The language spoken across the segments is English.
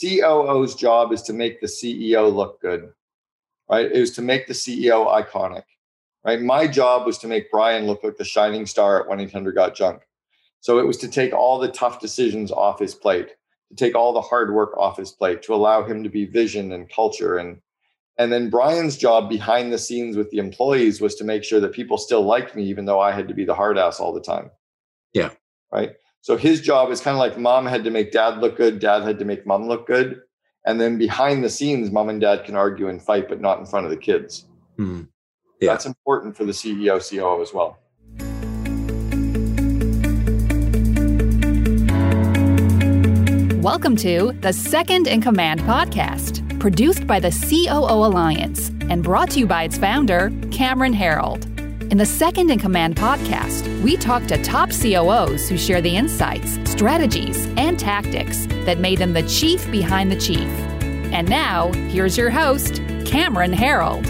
COO's job is to make the CEO look good, right? It was to make the CEO iconic, right? My job was to make Brian look like the shining star at 1 800 Got Junk. So it was to take all the tough decisions off his plate, to take all the hard work off his plate, to allow him to be vision and culture. And, and then Brian's job behind the scenes with the employees was to make sure that people still liked me, even though I had to be the hard ass all the time. Yeah. Right. So his job is kind of like mom had to make dad look good, dad had to make mom look good. And then behind the scenes, mom and dad can argue and fight, but not in front of the kids. Hmm. Yeah. That's important for the CEO, COO as well. Welcome to the Second in Command podcast, produced by the COO Alliance and brought to you by its founder, Cameron Herold. In the Second in Command podcast, we talk to top COOs who share the insights, strategies, and tactics that made them the chief behind the chief. And now, here's your host, Cameron Herold.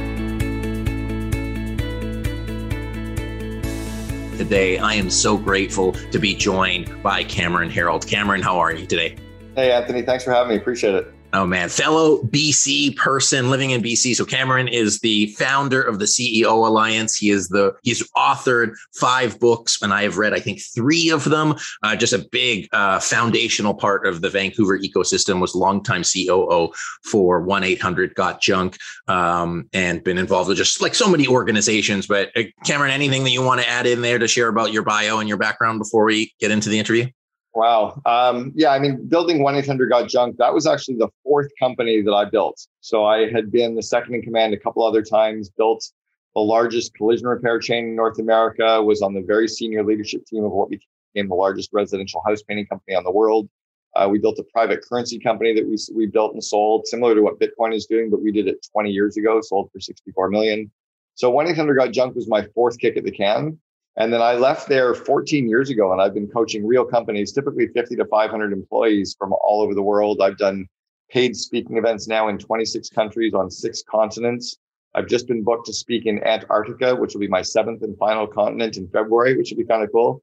Today, I am so grateful to be joined by Cameron Herold. Cameron, how are you today? Hey, Anthony. Thanks for having me. Appreciate it. Oh man, fellow BC person living in BC. So Cameron is the founder of the COO Alliance. He is the he's authored five books, and I have read I think three of them. Uh, just a big uh, foundational part of the Vancouver ecosystem. Was longtime COO for one eight hundred Got Junk, um, and been involved with just like so many organizations. But uh, Cameron, anything that you want to add in there to share about your bio and your background before we get into the interview? Wow. Um, yeah, I mean, building 1 800 Got Junk, that was actually the fourth company that I built. So I had been the second in command a couple other times, built the largest collision repair chain in North America, was on the very senior leadership team of what became the largest residential house painting company on the world. Uh, we built a private currency company that we, we built and sold, similar to what Bitcoin is doing, but we did it 20 years ago, sold for 64 million. So 1 800 Got Junk was my fourth kick at the can. And then I left there 14 years ago and I've been coaching real companies, typically 50 to 500 employees from all over the world. I've done paid speaking events now in 26 countries on six continents. I've just been booked to speak in Antarctica, which will be my seventh and final continent in February, which will be kind of cool.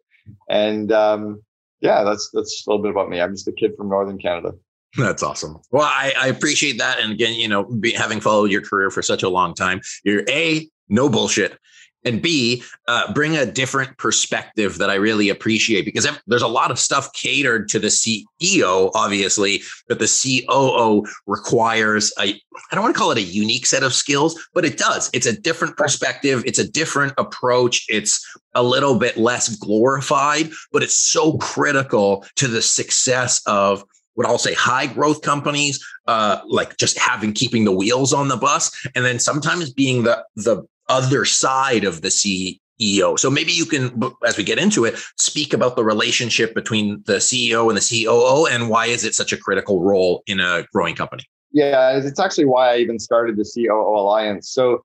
And um, yeah, that's that's a little bit about me. I'm just a kid from Northern Canada. That's awesome. Well, I, I appreciate that. And again, you know, be, having followed your career for such a long time, you're a no bullshit and B, uh, bring a different perspective that I really appreciate because there's a lot of stuff catered to the CEO, obviously, but the COO requires a, I don't want to call it a unique set of skills, but it does. It's a different perspective, it's a different approach, it's a little bit less glorified, but it's so critical to the success of what I'll say high growth companies, uh, like just having keeping the wheels on the bus, and then sometimes being the the other side of the CEO. So maybe you can, as we get into it, speak about the relationship between the CEO and the COO and why is it such a critical role in a growing company? Yeah, it's actually why I even started the COO Alliance. So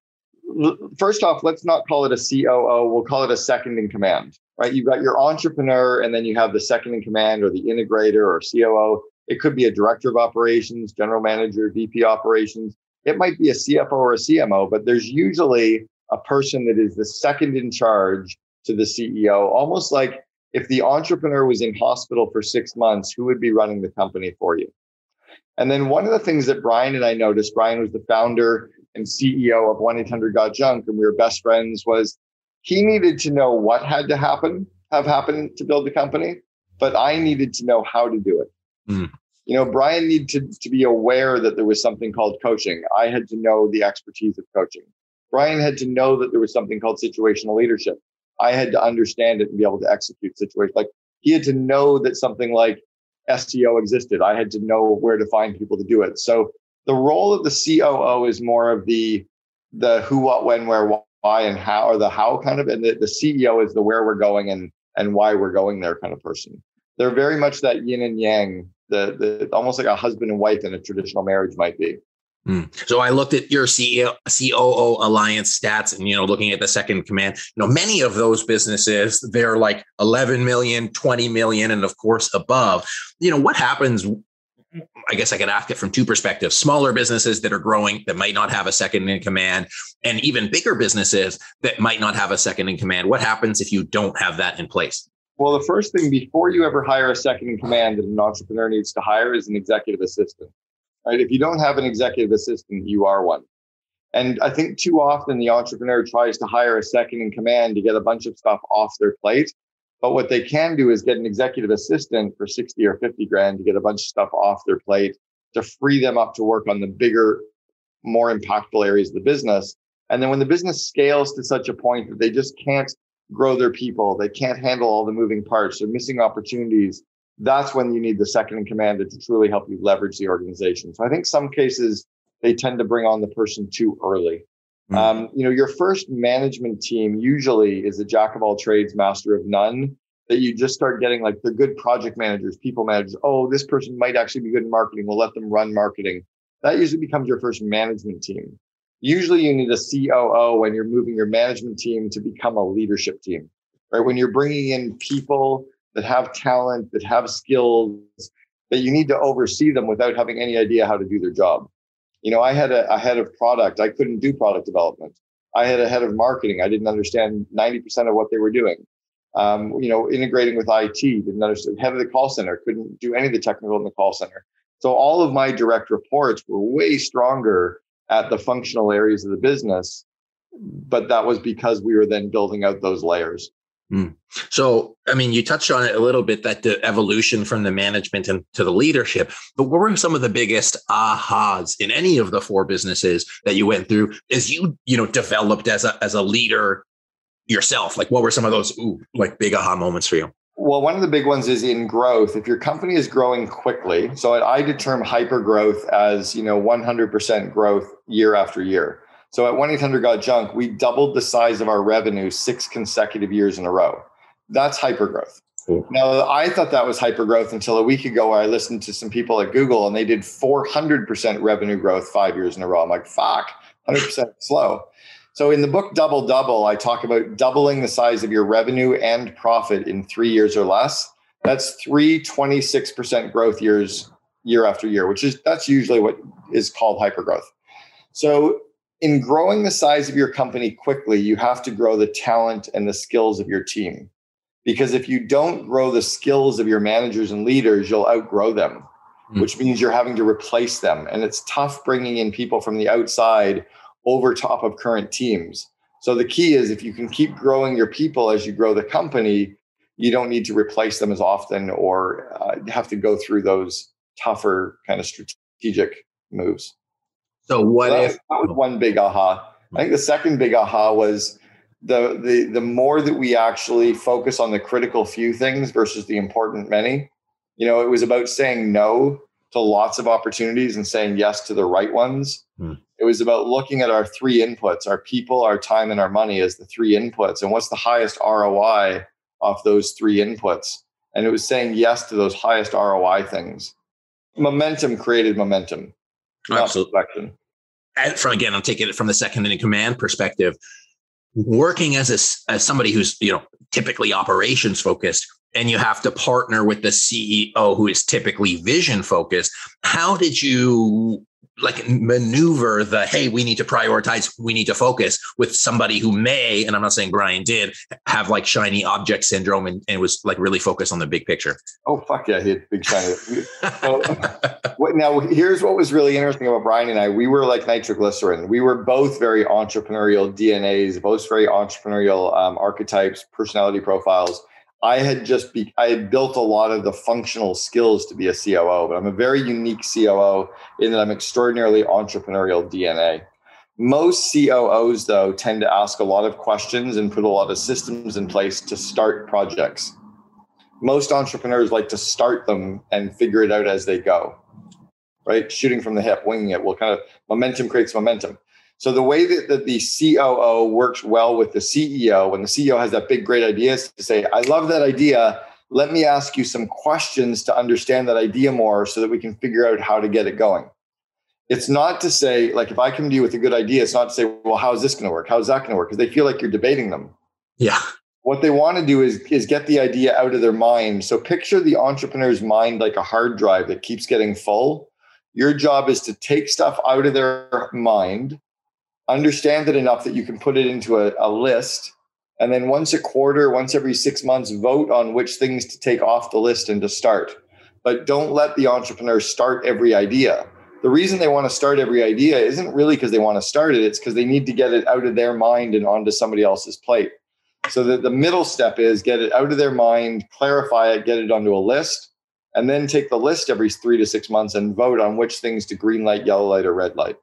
first off, let's not call it a COO. We'll call it a second in command, right? You've got your entrepreneur and then you have the second in command or the integrator or COO. It could be a director of operations, general manager, VP operations. It might be a CFO or a CMO, but there's usually a person that is the second in charge to the CEO, almost like if the entrepreneur was in hospital for six months, who would be running the company for you? And then one of the things that Brian and I noticed, Brian was the founder and CEO of 1 800 Got Junk, and we were best friends, was he needed to know what had to happen, have happened to build the company, but I needed to know how to do it. Mm you know, Brian needed to, to be aware that there was something called coaching. I had to know the expertise of coaching. Brian had to know that there was something called situational leadership. I had to understand it and be able to execute situations. Like he had to know that something like SEO existed. I had to know where to find people to do it. So the role of the COO is more of the the who, what, when, where, why, and how, or the how kind of, and the, the CEO is the where we're going and and why we're going there kind of person. They're very much that yin and yang the, the almost like a husband and wife in a traditional marriage might be. Mm. So I looked at your CEO, COO Alliance stats and, you know, looking at the second command, you know, many of those businesses, they're like 11 million, 20 million, and of course above. You know, what happens? I guess I could ask it from two perspectives smaller businesses that are growing that might not have a second in command, and even bigger businesses that might not have a second in command. What happens if you don't have that in place? Well, the first thing before you ever hire a second in command that an entrepreneur needs to hire is an executive assistant. right? If you don't have an executive assistant, you are one. And I think too often the entrepreneur tries to hire a second in command to get a bunch of stuff off their plate. But what they can do is get an executive assistant for 60 or 50 grand to get a bunch of stuff off their plate to free them up to work on the bigger, more impactful areas of the business. And then when the business scales to such a point that they just can't grow their people, they can't handle all the moving parts, they're missing opportunities. That's when you need the second in command to truly help you leverage the organization. So I think some cases they tend to bring on the person too early. Mm-hmm. Um, you know, your first management team usually is a jack of all trades, master of none. That you just start getting like the good project managers, people managers. Oh, this person might actually be good in marketing. We'll let them run marketing. That usually becomes your first management team. Usually, you need a COO when you're moving your management team to become a leadership team, right? When you're bringing in people that have talent, that have skills, that you need to oversee them without having any idea how to do their job. You know, I had a, a head of product. I couldn't do product development. I had a head of marketing. I didn't understand 90% of what they were doing. Um, you know, integrating with IT, didn't understand. Head of the call center, couldn't do any of the technical in the call center. So all of my direct reports were way stronger at the functional areas of the business. But that was because we were then building out those layers. Mm. So, I mean, you touched on it a little bit that the evolution from the management and to the leadership. But what were some of the biggest ahas in any of the four businesses that you went through as you, you know, developed as a as a leader yourself? Like, what were some of those ooh, like big aha moments for you? Well, one of the big ones is in growth. If your company is growing quickly, so I determine hyper growth as you know 100% growth year after year. So at 1 800 Got Junk, we doubled the size of our revenue six consecutive years in a row. That's hypergrowth. Cool. Now, I thought that was hyper growth until a week ago where I listened to some people at Google and they did 400% revenue growth five years in a row. I'm like, fuck, 100% slow. So in the book Double Double, I talk about doubling the size of your revenue and profit in three years or less. That's three 26% growth years year after year, which is that's usually what is called hypergrowth. So in growing the size of your company quickly, you have to grow the talent and the skills of your team. Because if you don't grow the skills of your managers and leaders, you'll outgrow them, mm. which means you're having to replace them. And it's tough bringing in people from the outside over top of current teams. So the key is if you can keep growing your people as you grow the company, you don't need to replace them as often or uh, have to go through those tougher kind of strategic moves. So what so if that was, one big aha? I think the second big aha was the the the more that we actually focus on the critical few things versus the important many. You know, it was about saying no to lots of opportunities and saying yes to the right ones. Hmm. It was about looking at our three inputs, our people, our time, and our money as the three inputs, and what's the highest ROI off those three inputs. And it was saying yes to those highest ROI things. Momentum created momentum. Absolutely. And from again, I'm taking it from the second in command perspective. Working as a, as somebody who's you know typically operations focused, and you have to partner with the CEO who is typically vision focused. How did you like maneuver the hey we need to prioritize we need to focus with somebody who may and i'm not saying brian did have like shiny object syndrome and, and was like really focused on the big picture. Oh fuck yeah he had big shiny. So, now here's what was really interesting about brian and i. We were like nitroglycerin. We were both very entrepreneurial dnas both very entrepreneurial um, archetypes personality profiles I had just be I had built a lot of the functional skills to be a COO, but I'm a very unique COO in that I'm extraordinarily entrepreneurial DNA. Most COOs though tend to ask a lot of questions and put a lot of systems in place to start projects. Most entrepreneurs like to start them and figure it out as they go. Right? Shooting from the hip, winging it will kind of momentum creates momentum. So the way that, that the COO works well with the CEO, when the CEO has that big, great idea, is to say, I love that idea. Let me ask you some questions to understand that idea more so that we can figure out how to get it going. It's not to say, like, if I come to you with a good idea, it's not to say, well, how is this going to work? How is that going to work? Because they feel like you're debating them. Yeah. What they want to do is, is get the idea out of their mind. So picture the entrepreneur's mind like a hard drive that keeps getting full. Your job is to take stuff out of their mind understand it enough that you can put it into a, a list and then once a quarter once every six months vote on which things to take off the list and to start but don't let the entrepreneur start every idea the reason they want to start every idea isn't really because they want to start it, it's because they need to get it out of their mind and onto somebody else's plate. So that the middle step is get it out of their mind, clarify it, get it onto a list, and then take the list every three to six months and vote on which things to green light, yellow light, or red light.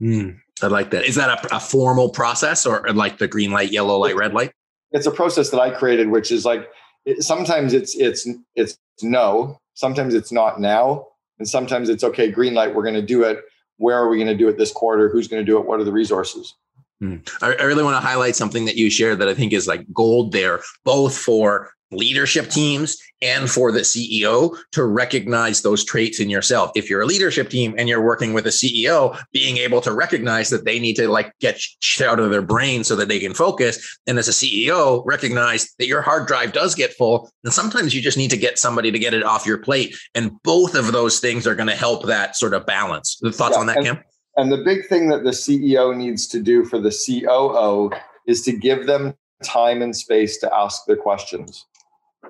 Mm, I like that. Is that a, a, formal process or like the green light, yellow light, red light? It's a process that I created, which is like it, sometimes it's it's it's no, sometimes it's not now, and sometimes it's okay. Green light, we're going to do it. Where are we going to do it this quarter? Who's going to do it? What are the resources? Mm. I, I really want to highlight something that you shared that I think is like gold there, both for leadership teams and for the CEO to recognize those traits in yourself. If you're a leadership team and you're working with a CEO, being able to recognize that they need to like get shit out of their brain so that they can focus. And as a CEO, recognize that your hard drive does get full. And sometimes you just need to get somebody to get it off your plate. And both of those things are going to help that sort of balance. The thoughts yeah, on that, and, Cam? And the big thing that the CEO needs to do for the COO is to give them time and space to ask their questions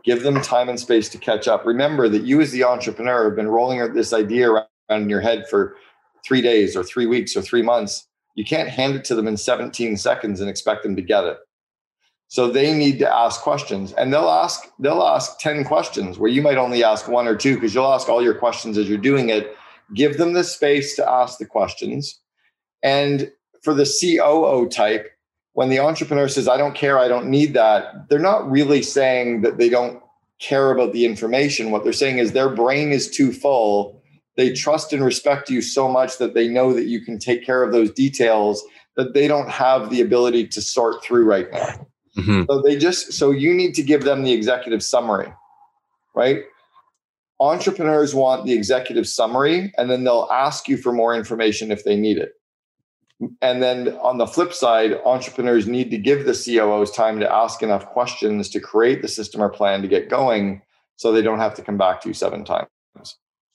give them time and space to catch up. Remember that you, as the entrepreneur, have been rolling this idea around in your head for three days or three weeks or three months. You can't hand it to them in 17 seconds and expect them to get it. So they need to ask questions and they'll ask they'll ask 10 questions where you might only ask one or two because you'll ask all your questions as you're doing it. Give them the space to ask the questions. And for the COO type, when the entrepreneur says, I don't care, I don't need that, they're not really saying that they don't care about the information. What they're saying is their brain is too full. They trust and respect you so much that they know that you can take care of those details that they don't have the ability to sort through right now. Mm-hmm. So they just, so you need to give them the executive summary, right? Entrepreneurs want the executive summary and then they'll ask you for more information if they need it. And then on the flip side, entrepreneurs need to give the COOs time to ask enough questions to create the system or plan to get going so they don't have to come back to you seven times.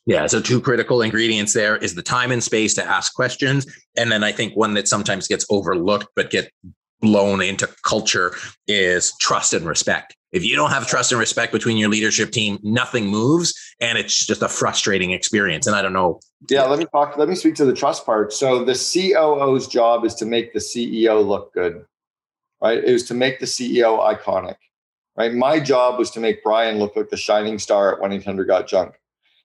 Yeah. So, two critical ingredients there is the time and space to ask questions. And then I think one that sometimes gets overlooked but get blown into culture is trust and respect. If you don't have trust and respect between your leadership team, nothing moves and it's just a frustrating experience. And I don't know. Yeah, let me talk, let me speak to the trust part. So the COO's job is to make the CEO look good, right? It was to make the CEO iconic, right? My job was to make Brian look like the shining star at 1 800 Got Junk.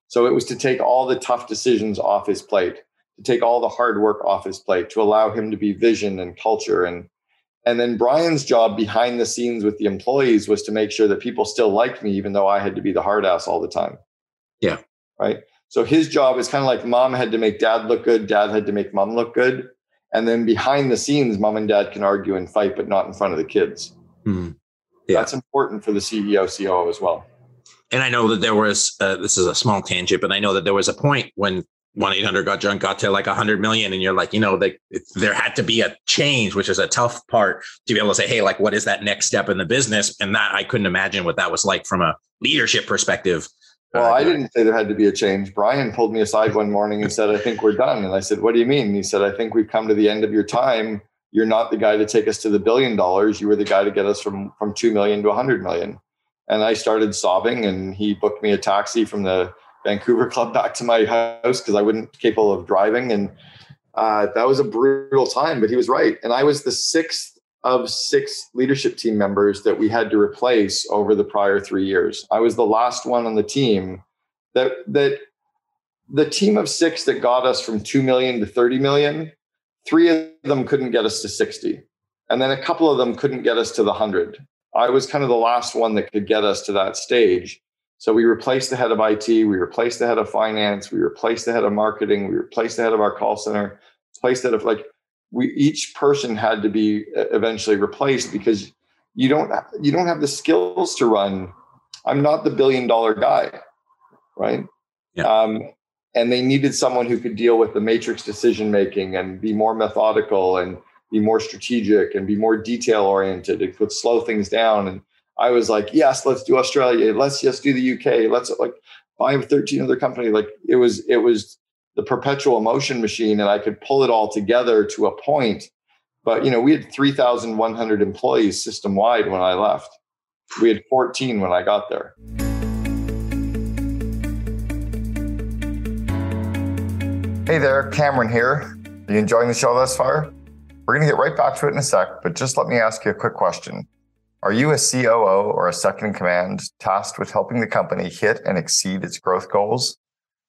So it was to take all the tough decisions off his plate, to take all the hard work off his plate, to allow him to be vision and culture and and then Brian's job behind the scenes with the employees was to make sure that people still liked me, even though I had to be the hard ass all the time. Yeah. Right. So his job is kind of like mom had to make dad look good, dad had to make mom look good. And then behind the scenes, mom and dad can argue and fight, but not in front of the kids. Mm-hmm. Yeah. That's important for the CEO, COO as well. And I know that there was, uh, this is a small tangent, but I know that there was a point when 1-800 got junk got to like a 100 million and you're like you know they, there had to be a change which is a tough part to be able to say hey like what is that next step in the business? And that i couldn't imagine what that was like from a leadership perspective. Well uh, i didn't say there had to be a change. Brian pulled me aside one morning and said i think we're done. And i said what do you mean? And he said i think we've come to the end of your time. You're not the guy to take us to the billion dollars. You were the guy to get us from from 2 million to a 100 million. And i started sobbing and he booked me a taxi from the Vancouver club back to my house because I wasn't capable of driving. And uh, that was a brutal time, but he was right. And I was the sixth of six leadership team members that we had to replace over the prior three years. I was the last one on the team that that the team of six that got us from 2 million to 30 million, three of them couldn't get us to 60. And then a couple of them couldn't get us to the 100. I was kind of the last one that could get us to that stage. So we replaced the head of IT, we replaced the head of finance, we replaced the head of marketing, we replaced the head of our call center, replaced that of like we each person had to be eventually replaced because you don't you don't have the skills to run. I'm not the billion dollar guy, right? Yeah. Um, and they needed someone who could deal with the matrix decision making and be more methodical and be more strategic and be more detail oriented. It could slow things down and I was like, yes, let's do Australia. Let's just do the UK. Let's like buy 13 other company. Like it was, it was the perpetual motion machine and I could pull it all together to a point. But, you know, we had 3,100 employees system wide when I left. We had 14 when I got there. Hey there, Cameron here. Are you enjoying the show thus far? We're going to get right back to it in a sec, but just let me ask you a quick question. Are you a COO or a second in command tasked with helping the company hit and exceed its growth goals?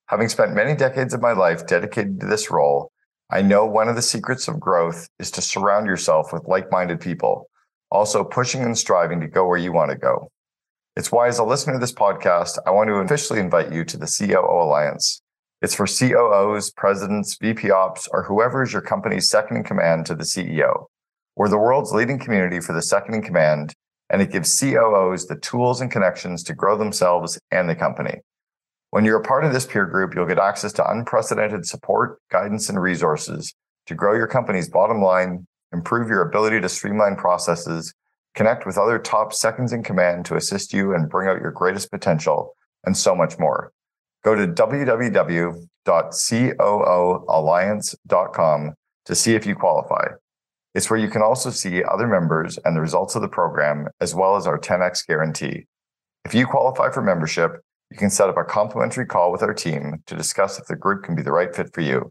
Having spent many decades of my life dedicated to this role, I know one of the secrets of growth is to surround yourself with like minded people, also pushing and striving to go where you want to go. It's why, as a listener to this podcast, I want to officially invite you to the COO Alliance. It's for COOs, presidents, VP ops, or whoever is your company's second in command to the CEO. We're the world's leading community for the second in command, and it gives COOs the tools and connections to grow themselves and the company. When you're a part of this peer group, you'll get access to unprecedented support, guidance, and resources to grow your company's bottom line, improve your ability to streamline processes, connect with other top seconds in command to assist you and bring out your greatest potential, and so much more. Go to www.cooalliance.com to see if you qualify. It's where you can also see other members and the results of the program, as well as our 10x guarantee. If you qualify for membership, you can set up a complimentary call with our team to discuss if the group can be the right fit for you.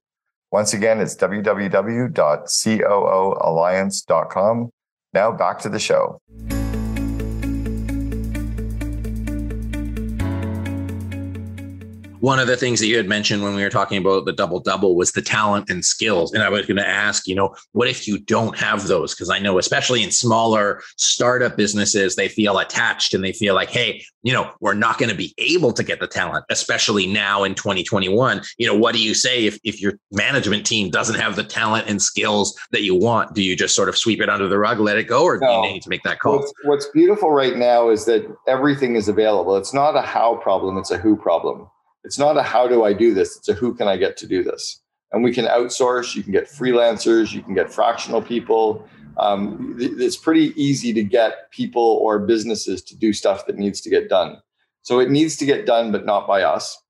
Once again, it's www.cooalliance.com. Now back to the show. One of the things that you had mentioned when we were talking about the double double was the talent and skills. And I was going to ask, you know, what if you don't have those? Because I know, especially in smaller startup businesses, they feel attached and they feel like, hey, you know, we're not going to be able to get the talent, especially now in 2021. You know, what do you say if, if your management team doesn't have the talent and skills that you want? Do you just sort of sweep it under the rug, let it go, or no. do you need to make that call? What's, what's beautiful right now is that everything is available. It's not a how problem, it's a who problem. It's not a how do I do this, it's a who can I get to do this. And we can outsource, you can get freelancers, you can get fractional people. Um, it's pretty easy to get people or businesses to do stuff that needs to get done. So it needs to get done, but not by us.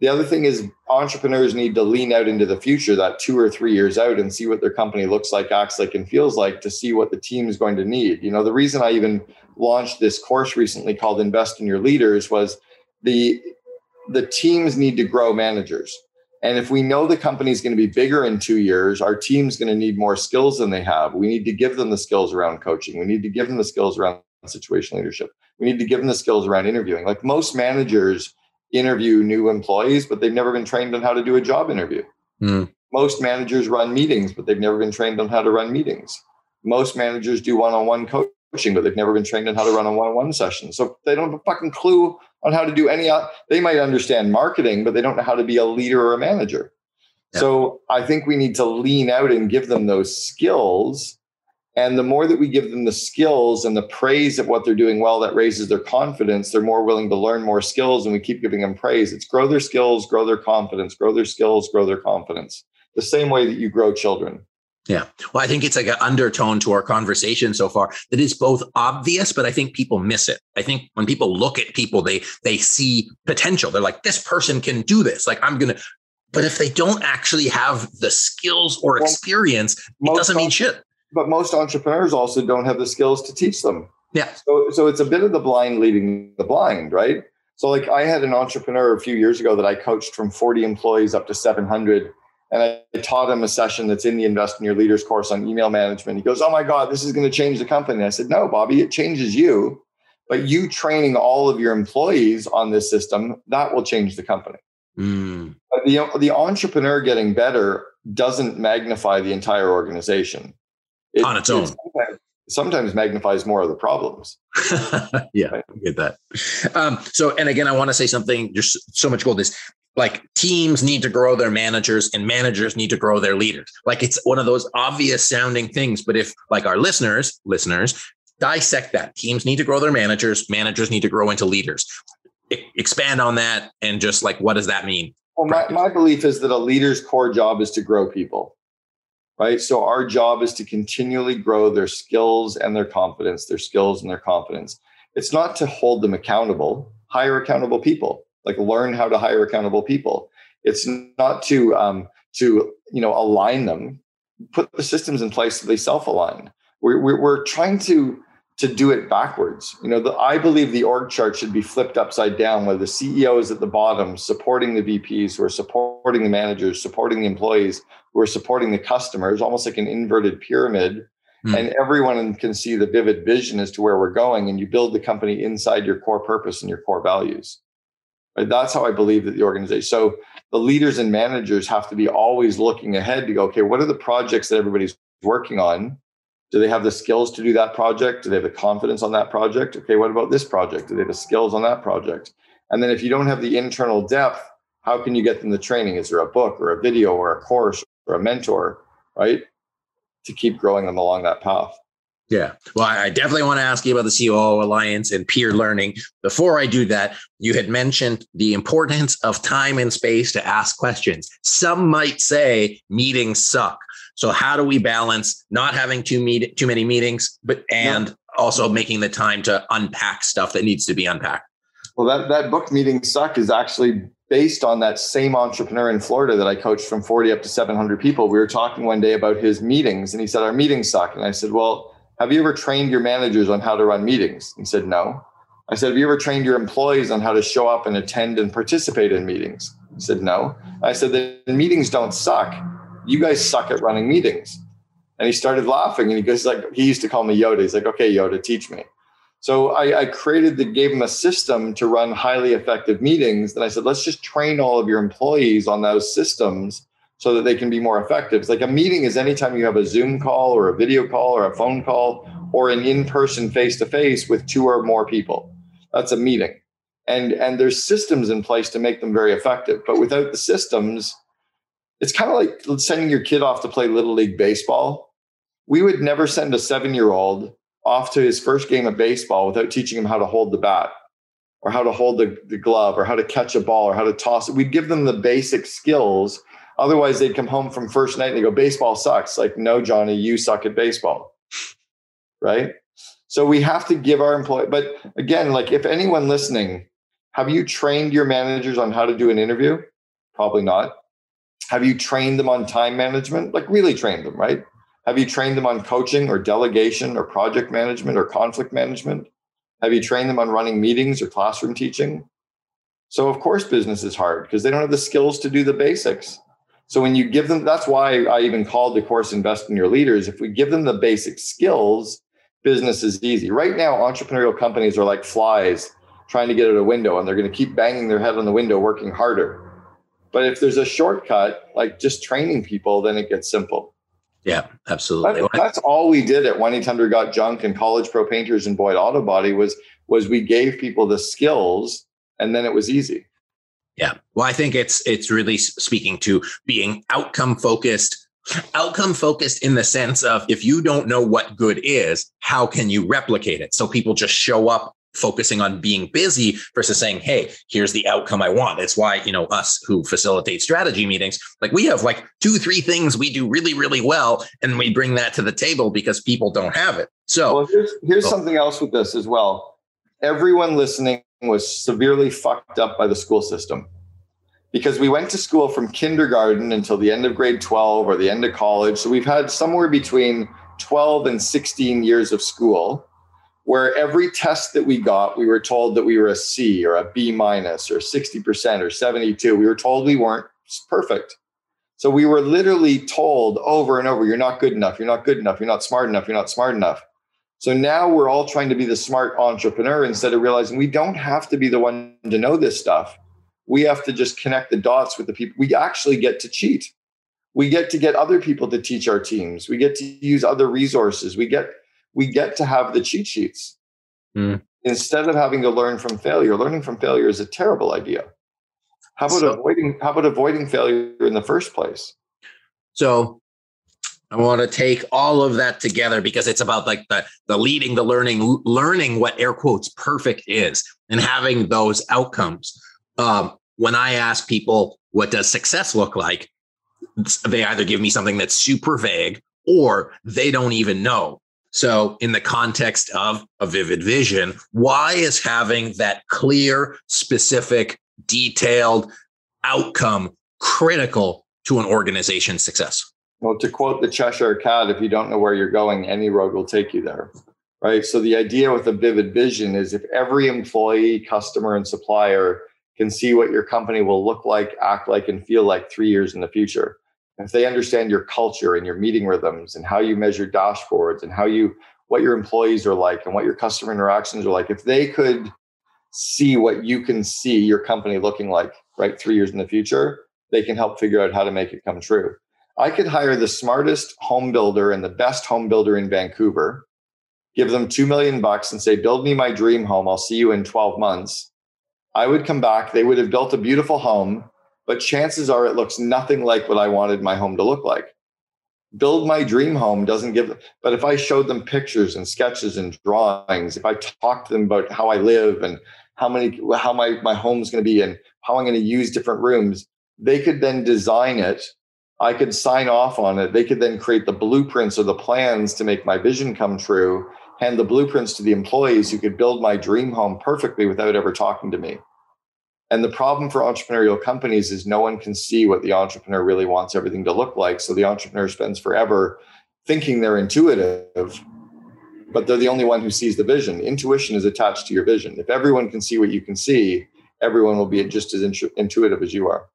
The other thing is entrepreneurs need to lean out into the future, that two or three years out, and see what their company looks like, acts like, and feels like to see what the team is going to need. You know, the reason I even launched this course recently called Invest in Your Leaders was the the teams need to grow managers. And if we know the company is going to be bigger in two years, our team's going to need more skills than they have. We need to give them the skills around coaching. We need to give them the skills around situational leadership. We need to give them the skills around interviewing. Like most managers interview new employees, but they've never been trained on how to do a job interview. Mm. Most managers run meetings, but they've never been trained on how to run meetings. Most managers do one on one coaching, but they've never been trained on how to run a one on one session. So they don't have a fucking clue on how to do any they might understand marketing but they don't know how to be a leader or a manager. Yeah. so i think we need to lean out and give them those skills. And the more that we give them the skills and the praise of what they're doing well that raises their confidence they're more willing to learn more skills and we keep giving them praise. It's grow their skills grow their confidence grow their skills grow their confidence. The same way that you grow children yeah. Well, I think it's like an undertone to our conversation so far that is both obvious, but I think people miss it. I think when people look at people, they they see potential. They're like, this person can do this. Like I'm gonna. But if they don't actually have the skills or experience, it doesn't mean shit. But most entrepreneurs also don't have the skills to teach them. Yeah. So so it's a bit of the blind leading the blind, right? So like I had an entrepreneur a few years ago that I coached from 40 employees up to 700 and I taught him a session that's in the Invest in Your Leaders course on email management. He goes, Oh my God, this is going to change the company. And I said, No, Bobby, it changes you. But you training all of your employees on this system, that will change the company. Mm. But the, the entrepreneur getting better doesn't magnify the entire organization. It, on its own. Sometimes, sometimes, magnifies more of the problems. yeah, right? I get that. Um, so, and again, I want to say something. There's so much gold. This like teams need to grow their managers and managers need to grow their leaders. Like it's one of those obvious sounding things. But if like our listeners, listeners, dissect that teams need to grow their managers, managers need to grow into leaders. I- expand on that and just like what does that mean? Well, my, my belief is that a leader's core job is to grow people. Right. So our job is to continually grow their skills and their confidence, their skills and their confidence. It's not to hold them accountable, hire accountable people like learn how to hire accountable people it's not to um, to you know align them put the systems in place so they self-align we're, we're, we're trying to to do it backwards. You know, the, I believe the org chart should be flipped upside down, where the CEO is at the bottom, supporting the VPs who are supporting the managers, supporting the employees who are supporting the customers, almost like an inverted pyramid. Mm. And everyone can see the vivid vision as to where we're going, and you build the company inside your core purpose and your core values. Right? That's how I believe that the organization. So the leaders and managers have to be always looking ahead to go, okay, what are the projects that everybody's working on? Do they have the skills to do that project? Do they have the confidence on that project? Okay, what about this project? Do they have the skills on that project? And then if you don't have the internal depth, how can you get them the training? Is there a book or a video or a course or a mentor, right? To keep growing them along that path. Yeah. Well, I definitely want to ask you about the COO Alliance and peer learning. Before I do that, you had mentioned the importance of time and space to ask questions. Some might say meetings suck. So how do we balance not having too meet too many meetings, but and also making the time to unpack stuff that needs to be unpacked? Well, that that book meetings suck is actually based on that same entrepreneur in Florida that I coached from 40 up to 700 people. We were talking one day about his meetings, and he said our meetings suck. And I said, well, have you ever trained your managers on how to run meetings? He said, no. I said, have you ever trained your employees on how to show up and attend and participate in meetings? He said, no. I said, the meetings don't suck you guys suck at running meetings. And he started laughing and he goes like, he used to call me Yoda. He's like, okay, Yoda, teach me. So I, I created the, gave him a system to run highly effective meetings. And I said, let's just train all of your employees on those systems so that they can be more effective. It's like a meeting is anytime you have a Zoom call or a video call or a phone call or an in-person face-to-face with two or more people. That's a meeting. And, and there's systems in place to make them very effective. But without the systems, it's kind of like sending your kid off to play little league baseball. We would never send a seven year old off to his first game of baseball without teaching him how to hold the bat or how to hold the, the glove or how to catch a ball or how to toss it. We'd give them the basic skills. Otherwise, they'd come home from first night and they go, baseball sucks. Like, no, Johnny, you suck at baseball. Right. So we have to give our employee, but again, like if anyone listening, have you trained your managers on how to do an interview? Probably not. Have you trained them on time management? Like really trained them, right? Have you trained them on coaching or delegation or project management or conflict management? Have you trained them on running meetings or classroom teaching? So, of course, business is hard because they don't have the skills to do the basics. So, when you give them, that's why I even called the course Invest in Your Leaders. If we give them the basic skills, business is easy. Right now, entrepreneurial companies are like flies trying to get out a window and they're going to keep banging their head on the window, working harder. But if there's a shortcut, like just training people, then it gets simple. Yeah, absolutely. That, that's all we did at 1 800 Got Junk and College Pro Painters and Boyd Auto Body was was we gave people the skills and then it was easy. Yeah. Well, I think it's it's really speaking to being outcome focused, outcome focused in the sense of if you don't know what good is, how can you replicate it? So people just show up focusing on being busy versus saying, Hey, here's the outcome I want. That's why, you know, us who facilitate strategy meetings, like we have like two, three things we do really, really well. And we bring that to the table because people don't have it. So well, here's, here's oh. something else with this as well. Everyone listening was severely fucked up by the school system because we went to school from kindergarten until the end of grade 12 or the end of college. So we've had somewhere between 12 and 16 years of school where every test that we got, we were told that we were a C or a B minus or 60% or 72. We were told we weren't perfect. So we were literally told over and over, you're not good enough, you're not good enough, you're not smart enough, you're not smart enough. So now we're all trying to be the smart entrepreneur instead of realizing we don't have to be the one to know this stuff. We have to just connect the dots with the people. We actually get to cheat. We get to get other people to teach our teams. We get to use other resources. We get we get to have the cheat sheets. Mm. Instead of having to learn from failure, learning from failure is a terrible idea. How about so, avoiding how about avoiding failure in the first place? So I want to take all of that together because it's about like the the leading, the learning, learning what air quotes perfect is, and having those outcomes. Um, when I ask people what does success look like, they either give me something that's super vague or they don't even know. So, in the context of a vivid vision, why is having that clear, specific, detailed outcome critical to an organization's success? Well, to quote the Cheshire Cat, if you don't know where you're going, any road will take you there. right? So the idea with a vivid vision is if every employee, customer, and supplier can see what your company will look like, act like, and feel like three years in the future. If they understand your culture and your meeting rhythms and how you measure dashboards and how you what your employees are like and what your customer interactions are like, if they could see what you can see your company looking like right three years in the future, they can help figure out how to make it come true. I could hire the smartest home builder and the best home builder in Vancouver, give them 2 million bucks and say, build me my dream home. I'll see you in 12 months. I would come back. They would have built a beautiful home, but chances are it looks nothing like what I wanted my home to look like. Build my dream home doesn't give, but if I showed them pictures and sketches and drawings, if I talked to them about how I live and how many, how my, my home's going to be and how I'm going to use different rooms, they could then design it. I could sign off on it. They could then create the blueprints or the plans to make my vision come true hand the blueprints to the employees who could build my dream home perfectly without ever talking to me. And the problem for entrepreneurial companies is no one can see what the entrepreneur really wants everything to look like. So the entrepreneur spends forever thinking they're intuitive, but they're the only one who sees the vision. Intuition is attached to your vision. If everyone can see what you can see, everyone will be just as intuitive as you are.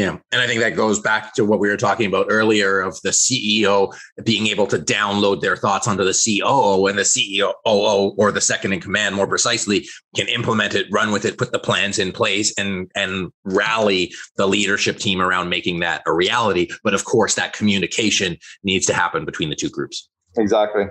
Yeah. And I think that goes back to what we were talking about earlier of the CEO being able to download their thoughts onto the COO and the CEO or the second in command more precisely can implement it, run with it, put the plans in place and and rally the leadership team around making that a reality. But of course that communication needs to happen between the two groups. Exactly.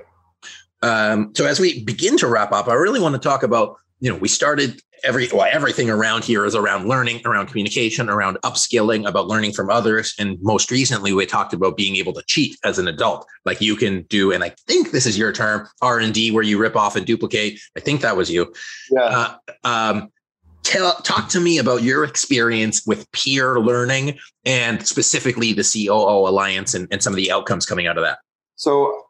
Um, so as we begin to wrap up, I really want to talk about, you know, we started every well, everything around here is around learning, around communication, around upskilling, about learning from others. And most recently, we talked about being able to cheat as an adult, like you can do. And I think this is your term, R and D, where you rip off and duplicate. I think that was you. Yeah. Uh, um, tell talk to me about your experience with peer learning and specifically the COO Alliance and, and some of the outcomes coming out of that. So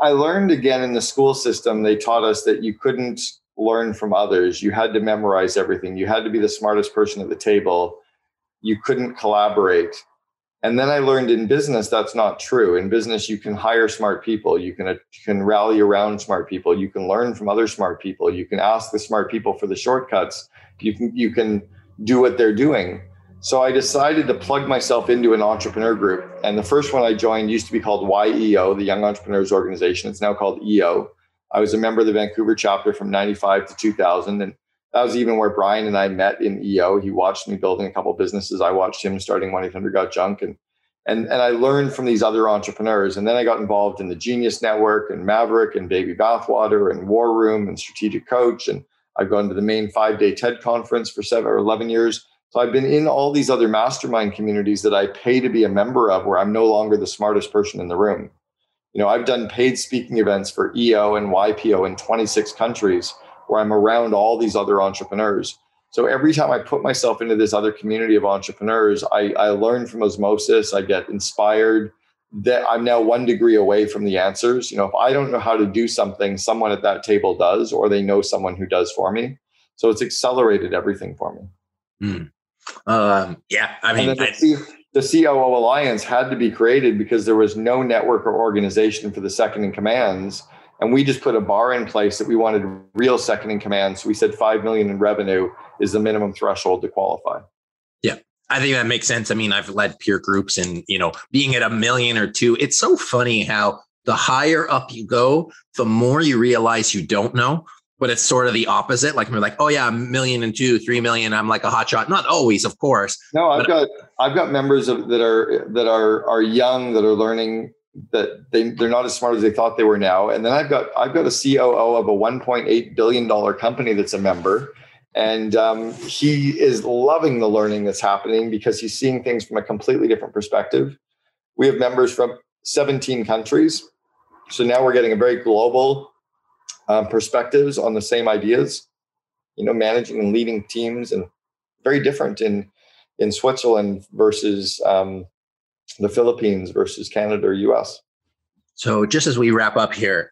I learned again in the school system, they taught us that you couldn't learn from others. You had to memorize everything. You had to be the smartest person at the table. You couldn't collaborate. And then I learned in business that's not true. In business, you can hire smart people. You can, you can rally around smart people. You can learn from other smart people. You can ask the smart people for the shortcuts. You can you can do what they're doing. So I decided to plug myself into an entrepreneur group. And the first one I joined used to be called YEO, the Young Entrepreneurs Organization. It's now called EO. I was a member of the Vancouver chapter from 95 to 2000. And that was even where Brian and I met in EO. He watched me building a couple businesses. I watched him starting 1 800 Got Junk. And, and, and I learned from these other entrepreneurs. And then I got involved in the Genius Network and Maverick and Baby Bathwater and War Room and Strategic Coach. And I've gone to the main five day TED conference for seven or 11 years. So I've been in all these other mastermind communities that I pay to be a member of where I'm no longer the smartest person in the room. You know, I've done paid speaking events for EO and YPO in 26 countries where I'm around all these other entrepreneurs. So every time I put myself into this other community of entrepreneurs, I, I learn from osmosis. I get inspired. That I'm now one degree away from the answers. You know, if I don't know how to do something, someone at that table does, or they know someone who does for me. So it's accelerated everything for me. Mm. Um, yeah, I mean, the COO Alliance had to be created because there was no network or organization for the second in commands. And we just put a bar in place that we wanted real second in commands. So we said 5 million in revenue is the minimum threshold to qualify. Yeah. I think that makes sense. I mean, I've led peer groups and, you know, being at a million or two, it's so funny how the higher up you go, the more you realize you don't know but it's sort of the opposite. Like we're like, oh yeah, a million and two, three million. I'm like a hot shot. Not always, of course. No, I've got I've got members of, that are that are are young that are learning that they they're not as smart as they thought they were now. And then I've got I've got a COO of a 1.8 billion dollar company that's a member, and um, he is loving the learning that's happening because he's seeing things from a completely different perspective. We have members from 17 countries, so now we're getting a very global um, perspectives on the same ideas. You know, managing and leading teams, and very different in in Switzerland versus um, the Philippines versus Canada or U.S. So, just as we wrap up here,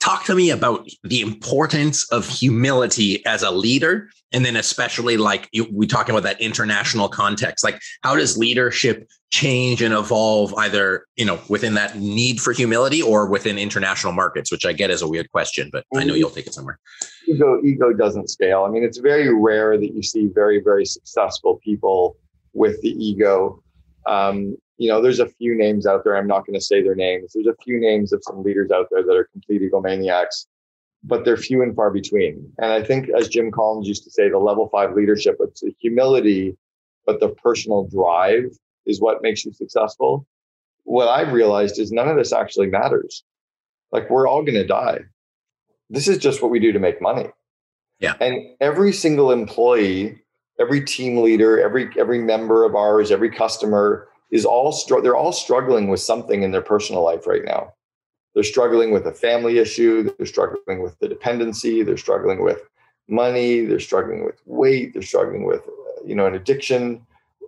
talk to me about the importance of humility as a leader and then especially like you, we talk about that international context. Like how does leadership change and evolve either you know within that need for humility or within international markets which i get is a weird question but i know you'll take it somewhere. Ego ego doesn't scale. I mean it's very rare that you see very very successful people with the ego. Um, you know, there's a few names out there. I'm not going to say their names. There's a few names of some leaders out there that are complete egomaniacs, but they're few and far between. And I think, as Jim Collins used to say, the level five leadership, it's the humility, but the personal drive is what makes you successful. What I've realized is none of this actually matters. Like we're all going to die. This is just what we do to make money. Yeah. And every single employee, every team leader, every every member of ours, every customer is all str- they're all struggling with something in their personal life right now. They're struggling with a family issue, they're struggling with the dependency, they're struggling with money, they're struggling with weight, they're struggling with uh, you know an addiction.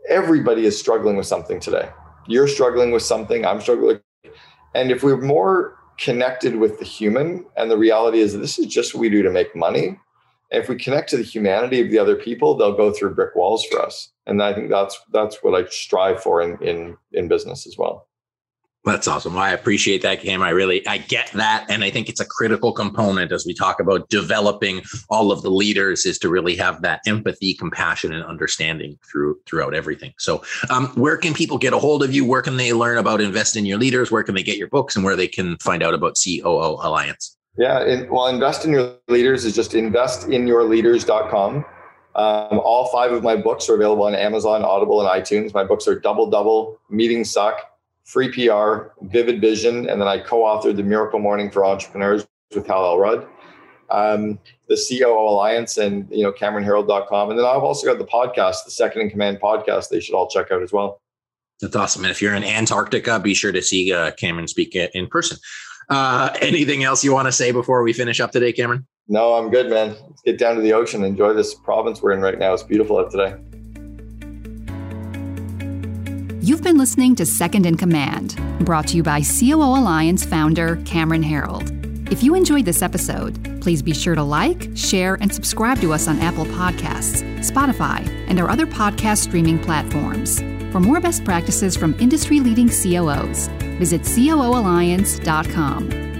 Everybody is struggling with something today. You're struggling with something, I'm struggling and if we're more connected with the human and the reality is this is just what we do to make money if we connect to the humanity of the other people, they'll go through brick walls for us. And I think that's that's what I strive for in in in business as well. That's awesome. I appreciate that, Cam. I really I get that, and I think it's a critical component as we talk about developing all of the leaders is to really have that empathy, compassion, and understanding through throughout everything. So, um, where can people get a hold of you? Where can they learn about invest in your leaders? Where can they get your books, and where they can find out about COO Alliance? Yeah, well, invest in your leaders is just investinyourleaders.com. Um, all five of my books are available on Amazon, Audible, and iTunes. My books are Double Double, Meeting Suck, Free PR, Vivid Vision, and then I co-authored The Miracle Morning for Entrepreneurs with Hal Elrod, um, the COO Alliance, and you know CameronHerold.com. And then I've also got the podcast, the Second in Command podcast. They should all check out as well. That's awesome. And if you're in Antarctica, be sure to see uh, Cameron speak in person. Uh, anything else you want to say before we finish up today, Cameron? No, I'm good, man. Let's get down to the ocean. Enjoy this province we're in right now. It's beautiful out today. You've been listening to Second in Command, brought to you by COO Alliance founder Cameron Herold. If you enjoyed this episode, please be sure to like, share, and subscribe to us on Apple Podcasts, Spotify, and our other podcast streaming platforms. For more best practices from industry leading COOs, visit COOalliance.com.